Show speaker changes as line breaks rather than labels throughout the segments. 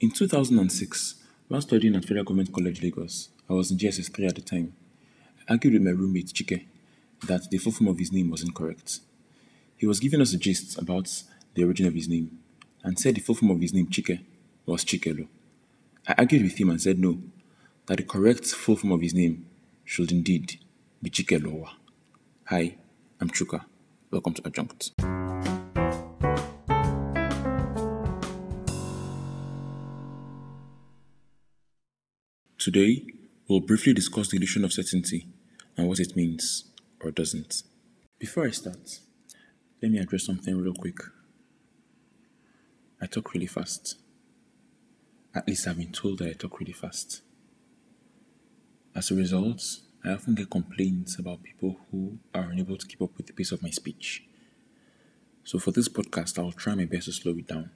In 2006, while studying at Federal Government College Lagos, I was in JSS 3 at the time. I argued with my roommate Chike that the full form of his name was incorrect. He was giving us a gist about the origin of his name and said the full form of his name, Chike, was Chikelu. I argued with him and said no, that the correct full form of his name should indeed be Chikelowa. Hi, I'm Chuka. Welcome to Adjunct. Today, we'll briefly discuss the illusion of certainty and what it means or doesn't. Before I start, let me address something real quick. I talk really fast. At least I've been told that I talk really fast. As a result, I often get complaints about people who are unable to keep up with the pace of my speech. So for this podcast, I'll try my best to slow it down.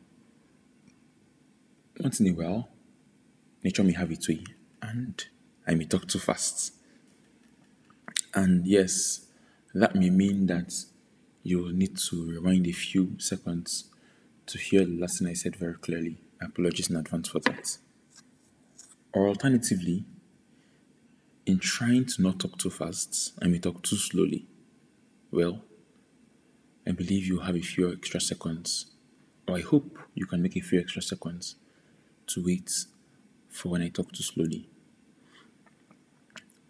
Once in a while, nature may have its way, and I may talk too fast. And yes, that may mean that you'll need to rewind a few seconds to hear the last thing I said very clearly. Apologies in advance for that. Or alternatively, in trying to not talk too fast, I may talk too slowly. Well, I believe you have a few extra seconds, or I hope you can make a few extra seconds to wait for when I talk too slowly.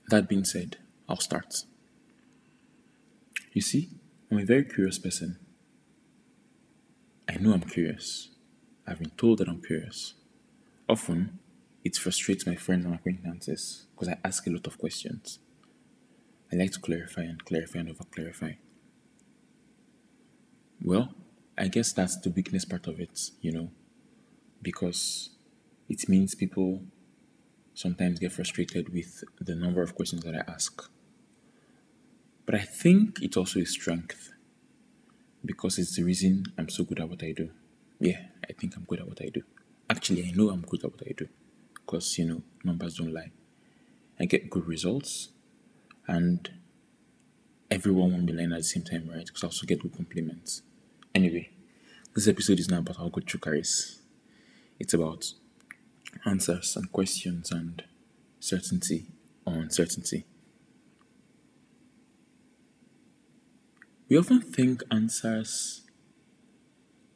That being said, I'll start. You see, I'm a very curious person. I know I'm curious. I've been told that I'm curious. Often, it frustrates my friends and acquaintances because I ask a lot of questions. I like to clarify and clarify and over clarify. Well, I guess that's the weakness part of it, you know, because it means people sometimes get frustrated with the number of questions that I ask. But I think it's also a strength because it's the reason I'm so good at what I do. Yeah, I think I'm good at what I do. Actually, I know I'm good at what I do because, you know, numbers don't lie. I get good results and everyone won't be lying at the same time, right? Because I also get good compliments. Anyway, this episode is not about how good Chuka is. It's about answers and questions and certainty or uncertainty. We often think answers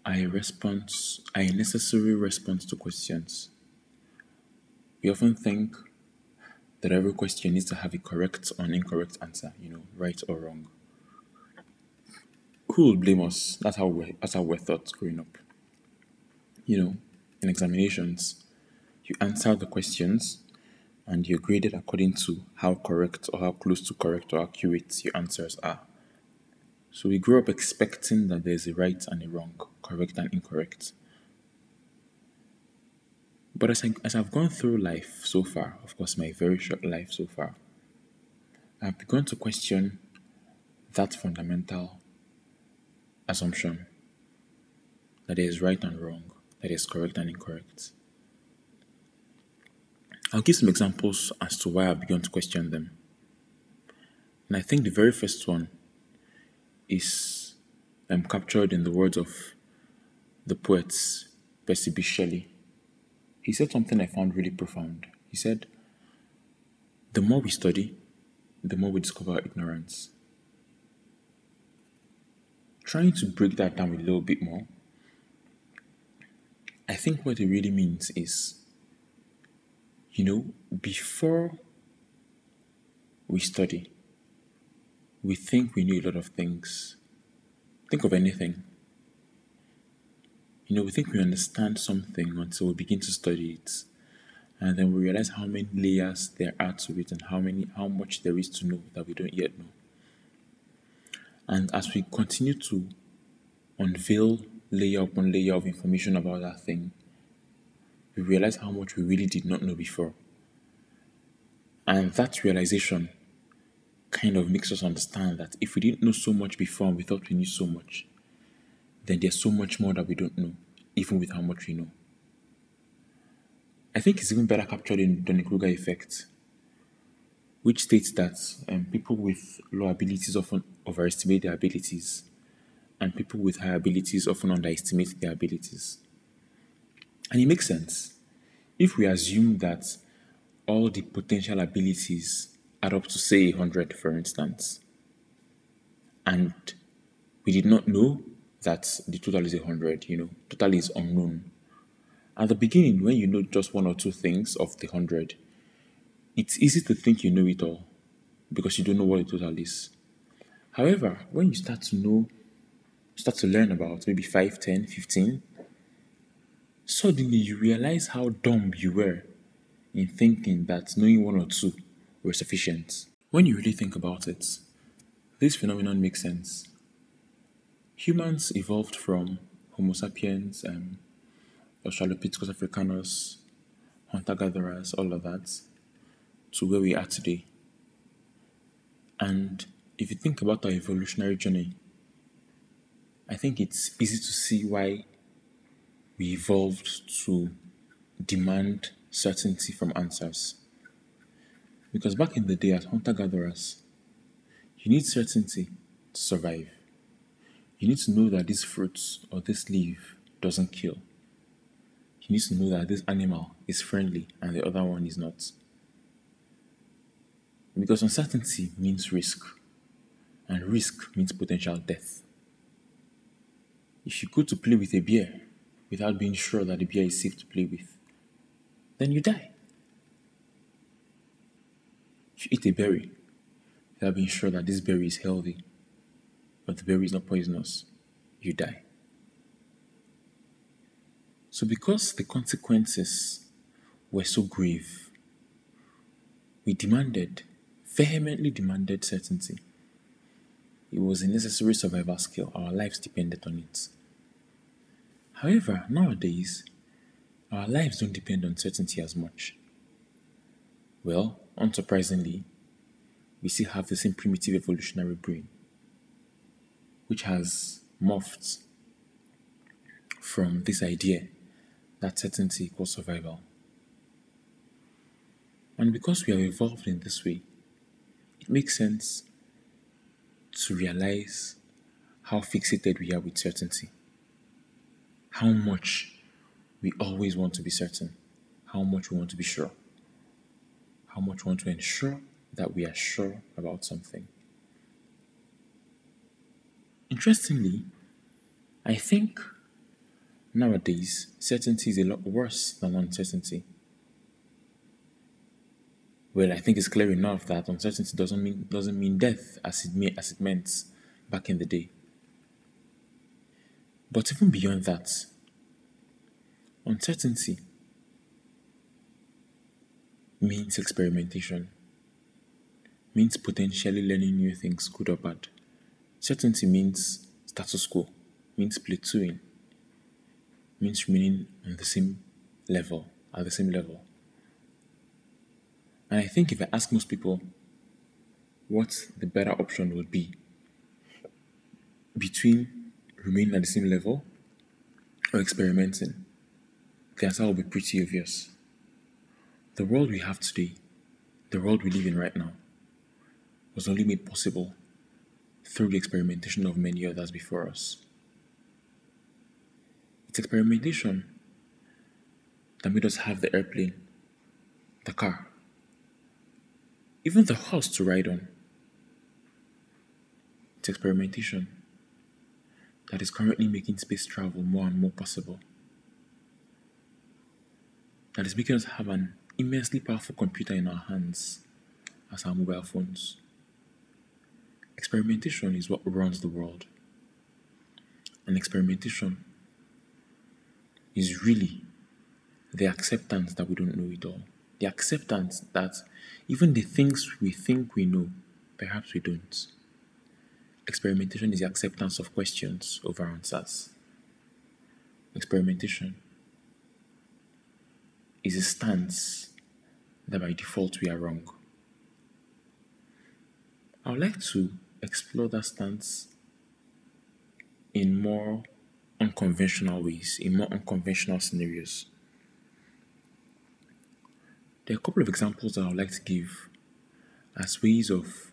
are a response, are a necessary response to questions. We often think that every question needs to have a correct or incorrect answer, you know, right or wrong. Who will blame us? That's how we that's how we're growing up. You know, in examinations, you answer the questions and you're graded according to how correct or how close to correct or accurate your answers are. So we grew up expecting that there's a right and a wrong, correct and incorrect. But as, I, as I've gone through life so far, of course, my very short life so far, I've begun to question that fundamental assumption that there is right and wrong, that is correct and incorrect. I'll give some examples as to why I've begun to question them. And I think the very first one is um, captured in the words of the poet Percy B. Shelley. He said something I found really profound. He said, The more we study, the more we discover our ignorance. Trying to break that down a little bit more, I think what it really means is, you know, before we study, we think we know a lot of things. Think of anything. You know, we think we understand something until we begin to study it. And then we realize how many layers there are to it and how many how much there is to know that we don't yet know. And as we continue to unveil layer upon layer of information about that thing, we realize how much we really did not know before. And that realization kind of makes us understand that if we didn't know so much before and we thought we knew so much, then there's so much more that we don't know, even with how much we know. I think it's even better captured in the Dunning-Kruger effect, which states that um, people with low abilities often overestimate their abilities, and people with high abilities often underestimate their abilities. And it makes sense. If we assume that all the potential abilities add up to say 100 for instance and we did not know that the total is 100 you know total is unknown. At the beginning when you know just one or two things of the 100 it's easy to think you know it all because you don't know what the total is. However when you start to know start to learn about maybe 5 10 15 suddenly you realize how dumb you were in thinking that knowing one or two were sufficient. When you really think about it, this phenomenon makes sense. Humans evolved from Homo sapiens, um, Australopithecus africanus, hunter gatherers, all of that, to where we are today. And if you think about our evolutionary journey, I think it's easy to see why we evolved to demand certainty from answers. Because back in the day, as hunter gatherers, you need certainty to survive. You need to know that this fruit or this leaf doesn't kill. You need to know that this animal is friendly and the other one is not. Because uncertainty means risk, and risk means potential death. If you go to play with a bear without being sure that the bear is safe to play with, then you die. If you eat a berry without being sure that this berry is healthy, but the berry is not poisonous, you die. So, because the consequences were so grave, we demanded, vehemently demanded certainty. It was a necessary survival skill, our lives depended on it. However, nowadays, our lives don't depend on certainty as much. Well, unsurprisingly, we still have the same primitive evolutionary brain, which has morphed from this idea that certainty equals survival. And because we have evolved in this way, it makes sense to realize how fixated we are with certainty, how much we always want to be certain how much we want to be sure, how much we want to ensure that we are sure about something. Interestingly, I think nowadays certainty is a lot worse than uncertainty. Well, I think it's clear enough that uncertainty doesn't mean doesn't mean death as it may, as it meant back in the day. But even beyond that, Uncertainty means experimentation, means potentially learning new things, good or bad. Certainty means status quo, means plateauing, means remaining on the same level, at the same level. And I think if I ask most people what the better option would be between remaining at the same level or experimenting, the answer will be pretty obvious. The world we have today, the world we live in right now, was only made possible through the experimentation of many others before us. It's experimentation that made us have the airplane, the car, even the horse to ride on. It's experimentation that is currently making space travel more and more possible that is making us have an immensely powerful computer in our hands as our mobile phones. Experimentation is what runs the world. And experimentation is really the acceptance that we don't know it all. The acceptance that even the things we think we know, perhaps we don't. Experimentation is the acceptance of questions over answers. Experimentation is a stance that by default we are wrong. I would like to explore that stance in more unconventional ways, in more unconventional scenarios. There are a couple of examples that I would like to give as ways of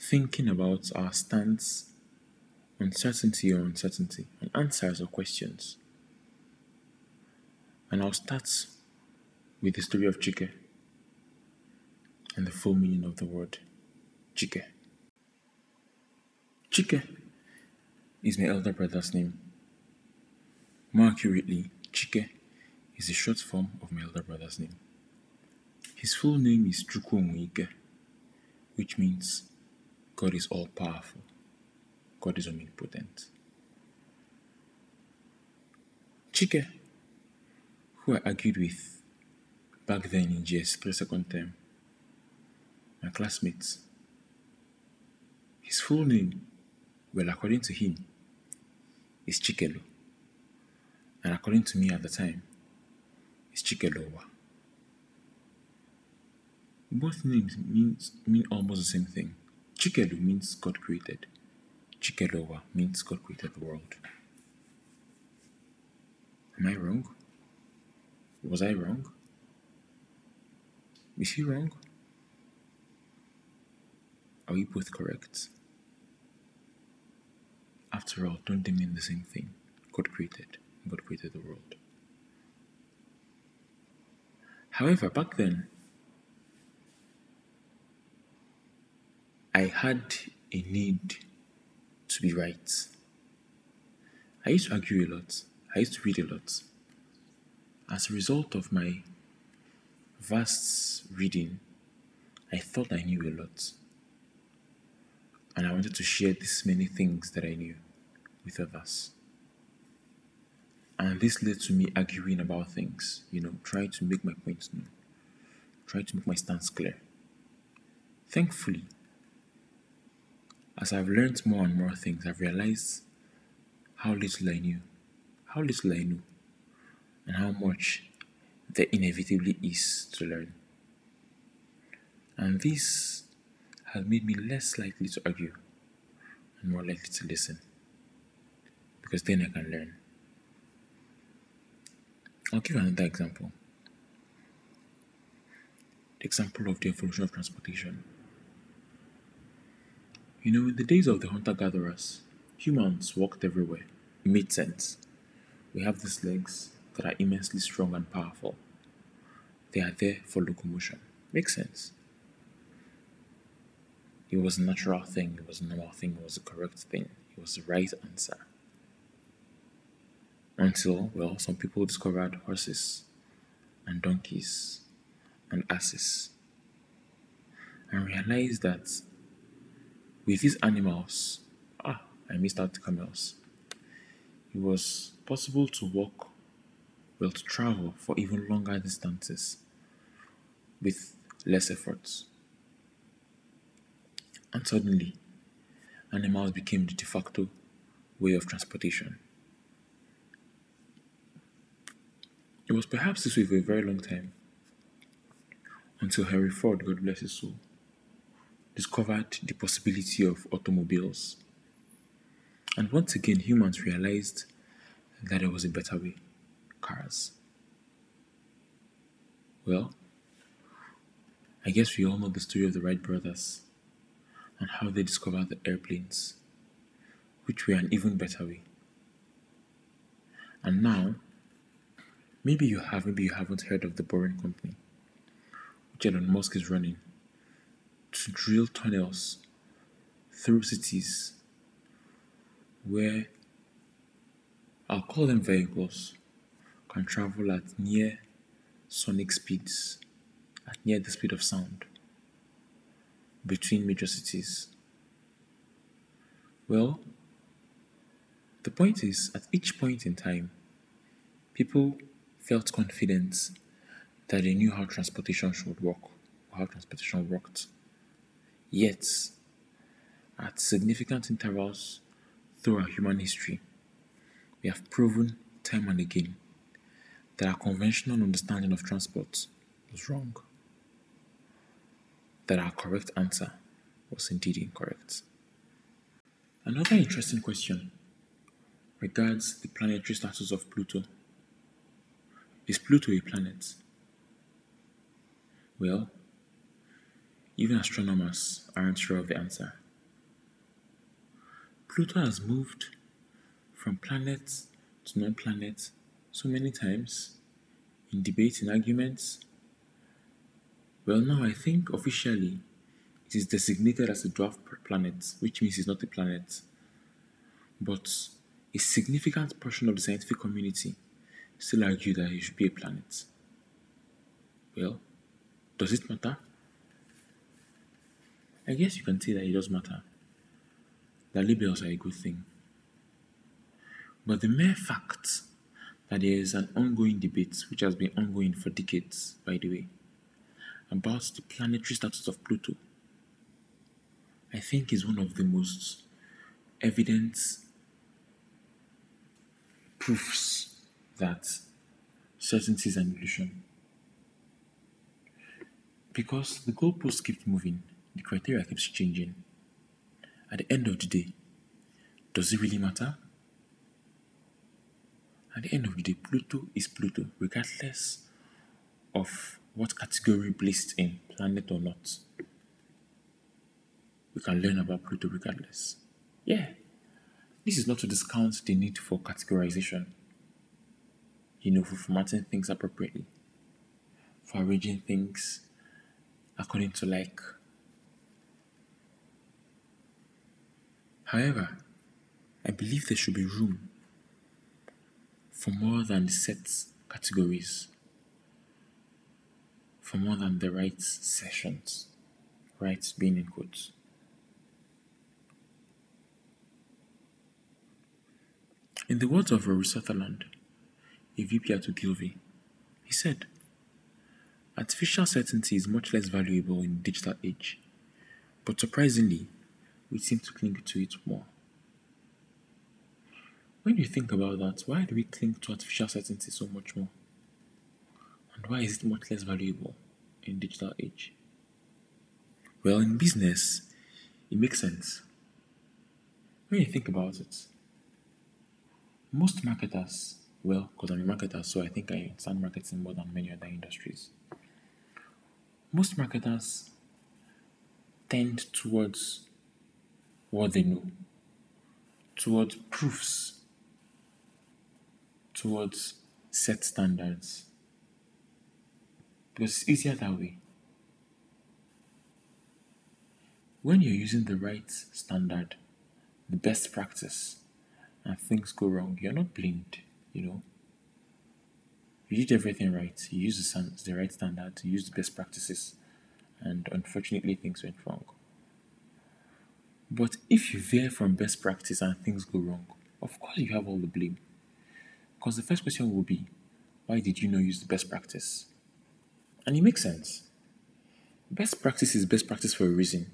thinking about our stance on certainty or uncertainty, on answers or questions. And I'll start with the story of Chike and the full meaning of the word Chike. Chike is my elder brother's name. More accurately, Chike is the short form of my elder brother's name. His full name is Chukwuemeka, which means God is all powerful, God is omnipotent. Chike, who I argued with back then in JS3 second term, my classmates, his full name, well, according to him, is Chikelu, and according to me at the time, is Chikelowa. Both names means mean almost the same thing. Chikelu means God created. Chikelowa means God created the world. Am I wrong? Was I wrong? Is he wrong? Are we both correct? After all, don't they mean the same thing? God created, God created the world. However, back then, I had a need to be right. I used to argue a lot. I used to read a lot. As a result of my vast reading, I thought I knew a lot. And I wanted to share these many things that I knew with others. And this led to me arguing about things, you know, trying to make my points known, trying to make my stance clear. Thankfully, as I've learned more and more things, I've realized how little I knew how little I know and how much there inevitably is to learn. And this has made me less likely to argue and more likely to listen because then I can learn. I'll give another example. The example of the evolution of transportation. You know, in the days of the hunter gatherers, humans walked everywhere. It made sense. We have these legs that are immensely strong and powerful. They are there for locomotion. Makes sense. It was a natural thing, it was a normal thing, it was a correct thing, it was the right answer. Until, well, some people discovered horses and donkeys and asses and realized that with these animals, ah, I missed out the camels it was possible to walk, well, to travel for even longer distances with less efforts. And suddenly, animals became the de facto way of transportation. It was perhaps this way for a very long time until Henry Ford, God bless his soul, discovered the possibility of automobiles and once again, humans realized that there was a better way cars. Well, I guess we all know the story of the Wright brothers and how they discovered the airplanes, which were an even better way. And now, maybe you have, maybe you haven't heard of the Boring Company, which Elon Musk is running to drill tunnels through cities where I'll call them vehicles can travel at near sonic speeds, at near the speed of sound between major cities. Well, the point is, at each point in time, people felt confident that they knew how transportation should work, or how transportation worked. Yet, at significant intervals through our human history, we have proven time and again that our conventional understanding of transport was wrong, that our correct answer was indeed incorrect. Another interesting question regards the planetary status of Pluto. Is Pluto a planet? Well, even astronomers aren't sure of the answer. Pluto has moved from planet to non planet so many times in debates and arguments Well, now I think officially it is designated as a dwarf planet, which means it's not a planet. But a significant portion of the scientific community still argue that it should be a planet. Well, does it matter? I guess you can say that it does matter. That labels are a good thing. But the mere fact that there is an ongoing debate, which has been ongoing for decades, by the way, about the planetary status of Pluto, I think is one of the most evident proofs that certainty is an illusion. Because the goalposts keep moving, the criteria keeps changing. At the end of the day, does it really matter? At the end of the day, Pluto is Pluto, regardless of what category placed in, planet or not. We can learn about Pluto regardless. Yeah, this is not to discount the need for categorization, you know, for formatting things appropriately, for arranging things according to like. However, I believe there should be room for more than set categories, for more than the rights sessions, rights being in quotes. In the words of Rory Sutherland, a VP at Ogilvy, he said, Artificial certainty is much less valuable in digital age, but surprisingly, we seem to cling to it more. When you think about that, why do we cling to artificial certainty so much more? And why is it much less valuable in digital age? Well, in business, it makes sense. When you think about it, most marketers, well, because I'm a marketer, so I think I understand marketing more than many other industries. Most marketers tend towards what they know, towards proofs towards set standards because it's easier that way. When you're using the right standard, the best practice, and things go wrong, you're not blamed, you know. You did everything right, you used the, the right standard, you used the best practices, and unfortunately, things went wrong. But if you veer from best practice and things go wrong, of course you have all the blame. Because the first question will be, why did you not use the best practice? And it makes sense. Best practice is best practice for a reason.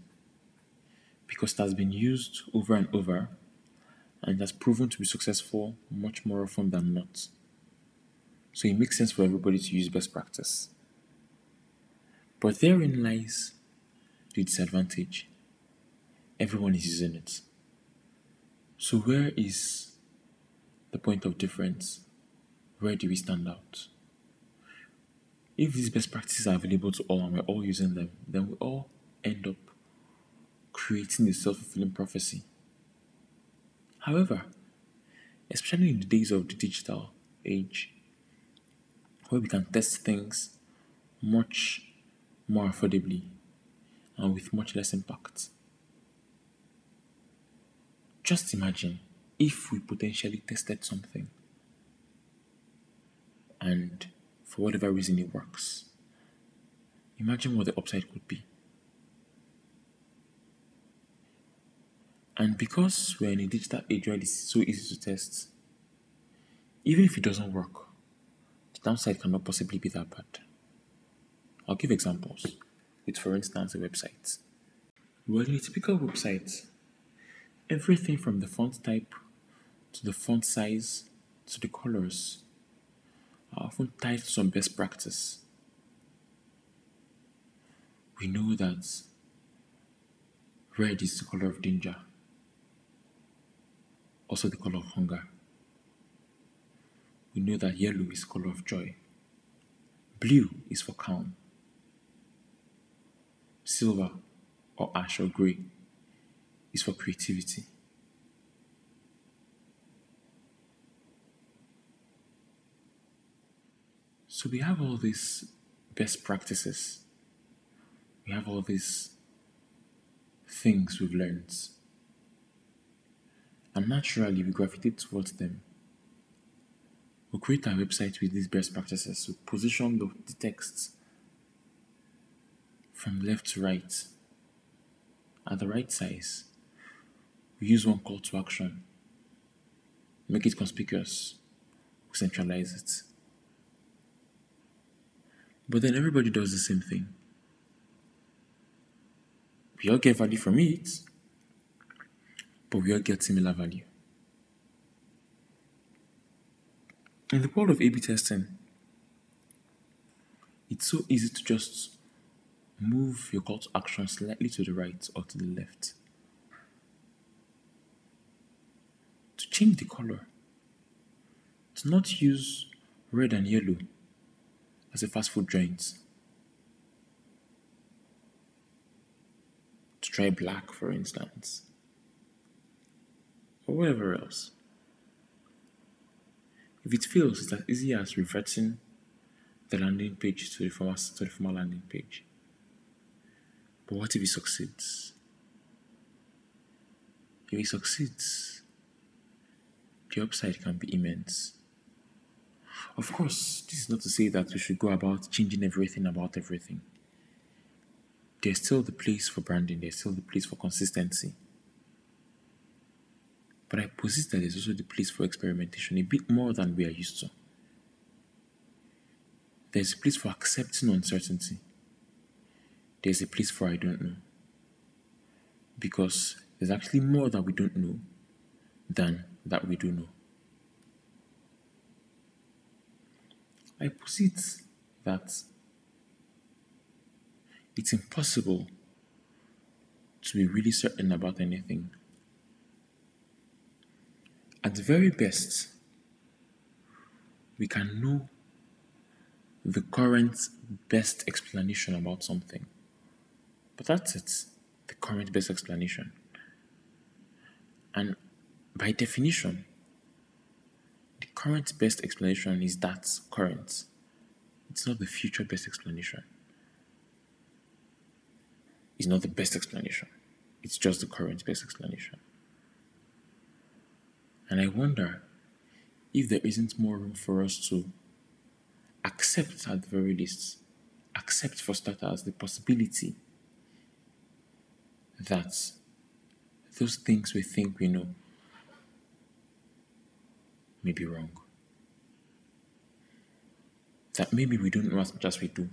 Because it has been used over and over and has proven to be successful much more often than not. So it makes sense for everybody to use best practice. But therein lies the disadvantage. Everyone is using it. So where is the point of difference. Where do we stand out? If these best practices are available to all and we're all using them, then we all end up creating a self fulfilling prophecy. However, especially in the days of the digital age, where we can test things much more affordably and with much less impact. Just imagine if we potentially tested something and for whatever reason it works, imagine what the upside could be. And because we're in a digital age where it's so easy to test, even if it doesn't work, the downside cannot possibly be that bad. I'll give examples with, for instance, a website. Well, in a typical website, everything from the font type to the font size, to the colors, uh, are often tied to some best practice. We know that red is the color of danger, also the color of hunger. We know that yellow is the color of joy. Blue is for calm. Silver or ash or gray is for creativity. So we have all these best practices we have all these things we've learned. And naturally, we gravitate towards them. We create our website with these best practices. We position the, the text from left to right at the right size. We use one call to action, make it conspicuous, we centralize it. But then everybody does the same thing. We all get value from it, but we all get similar value. In the world of A B testing, it's so easy to just move your call to action slightly to the right or to the left. To change the color. To not use red and yellow as a fast food joint. To try black, for instance. Or whatever else. If it fails, it's as easy as reverting the landing page to the former, to the former landing page. But what if he succeeds? If he succeeds, the upside can be immense. Of course, this is not to say that we should go about changing everything about everything. There's still the place for branding, there's still the place for consistency. But I posit that there's also the place for experimentation, a bit more than we are used to. There's a place for accepting uncertainty there's a place for I don't know. Because there's actually more that we don't know than that we do know. I posit that it's impossible to be really certain about anything. At the very best, we can know the current best explanation about something. But that's it, the current best explanation. And by definition, current best explanation is that current. It's not the future best explanation. It's not the best explanation. It's just the current best explanation. And I wonder if there isn't more room for us to accept, at the very least, accept for starters the possibility that those things we think we know may be wrong. That maybe we don't know as much as we do,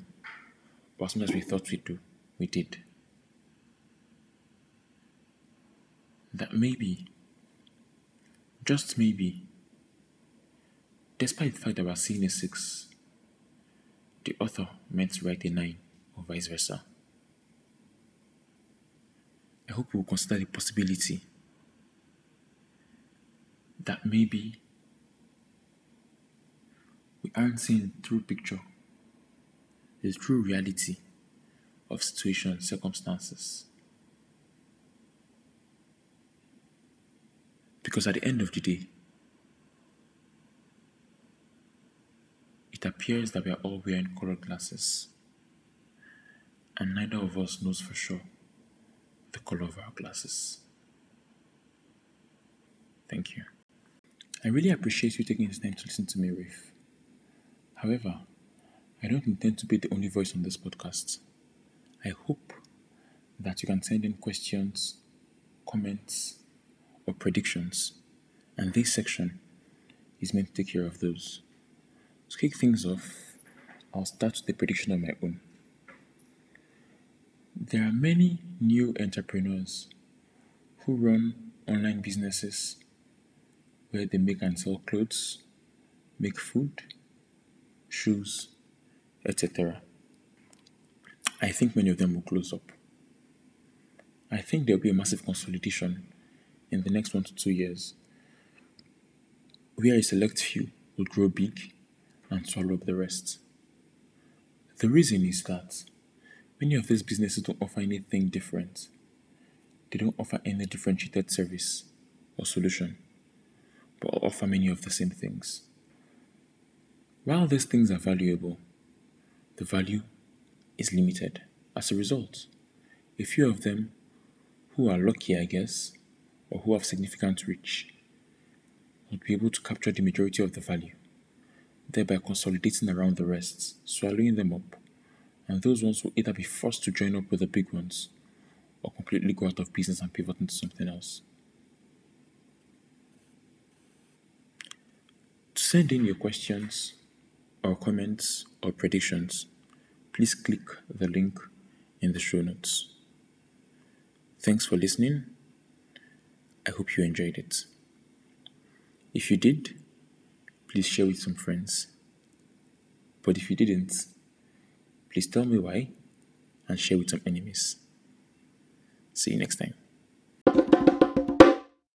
or as much as we thought we do, we did. That maybe, just maybe, despite the fact that we're seeing a six, the author meant to write a nine, or vice versa. I hope we'll consider the possibility that maybe aren't seeing the true picture, the true reality of situations, circumstances. Because at the end of the day, it appears that we are all wearing colored glasses, and neither of us knows for sure the color of our glasses. Thank you. I really appreciate you taking this time to listen to me, Rafe. However, I don't intend to be the only voice on this podcast. I hope that you can send in questions, comments, or predictions, and this section is meant to take care of those. To kick things off, I'll start with a prediction of my own. There are many new entrepreneurs who run online businesses where they make and sell clothes, make food, shoes, etc. I think many of them will close up. I think there will be a massive consolidation in the next one to two years where a select few will grow big and swallow up the rest. The reason is that Many of these businesses don't offer anything different. They don't offer any differentiated service or solution, but offer many of the same things. While these things are valuable, the value is limited. As a result, a few of them who are lucky, I guess, or who have significant reach, would be able to capture the majority of the value, thereby consolidating around the rest, swallowing them up, and those ones will either be forced to join up with the big ones or completely go out of business and pivot into something else. To send in your questions or comments or predictions, please click the link in the show notes. Thanks for listening. I hope you enjoyed it. If you did, please share with some friends. But if you didn't, please tell me why and share with some enemies. See you next time.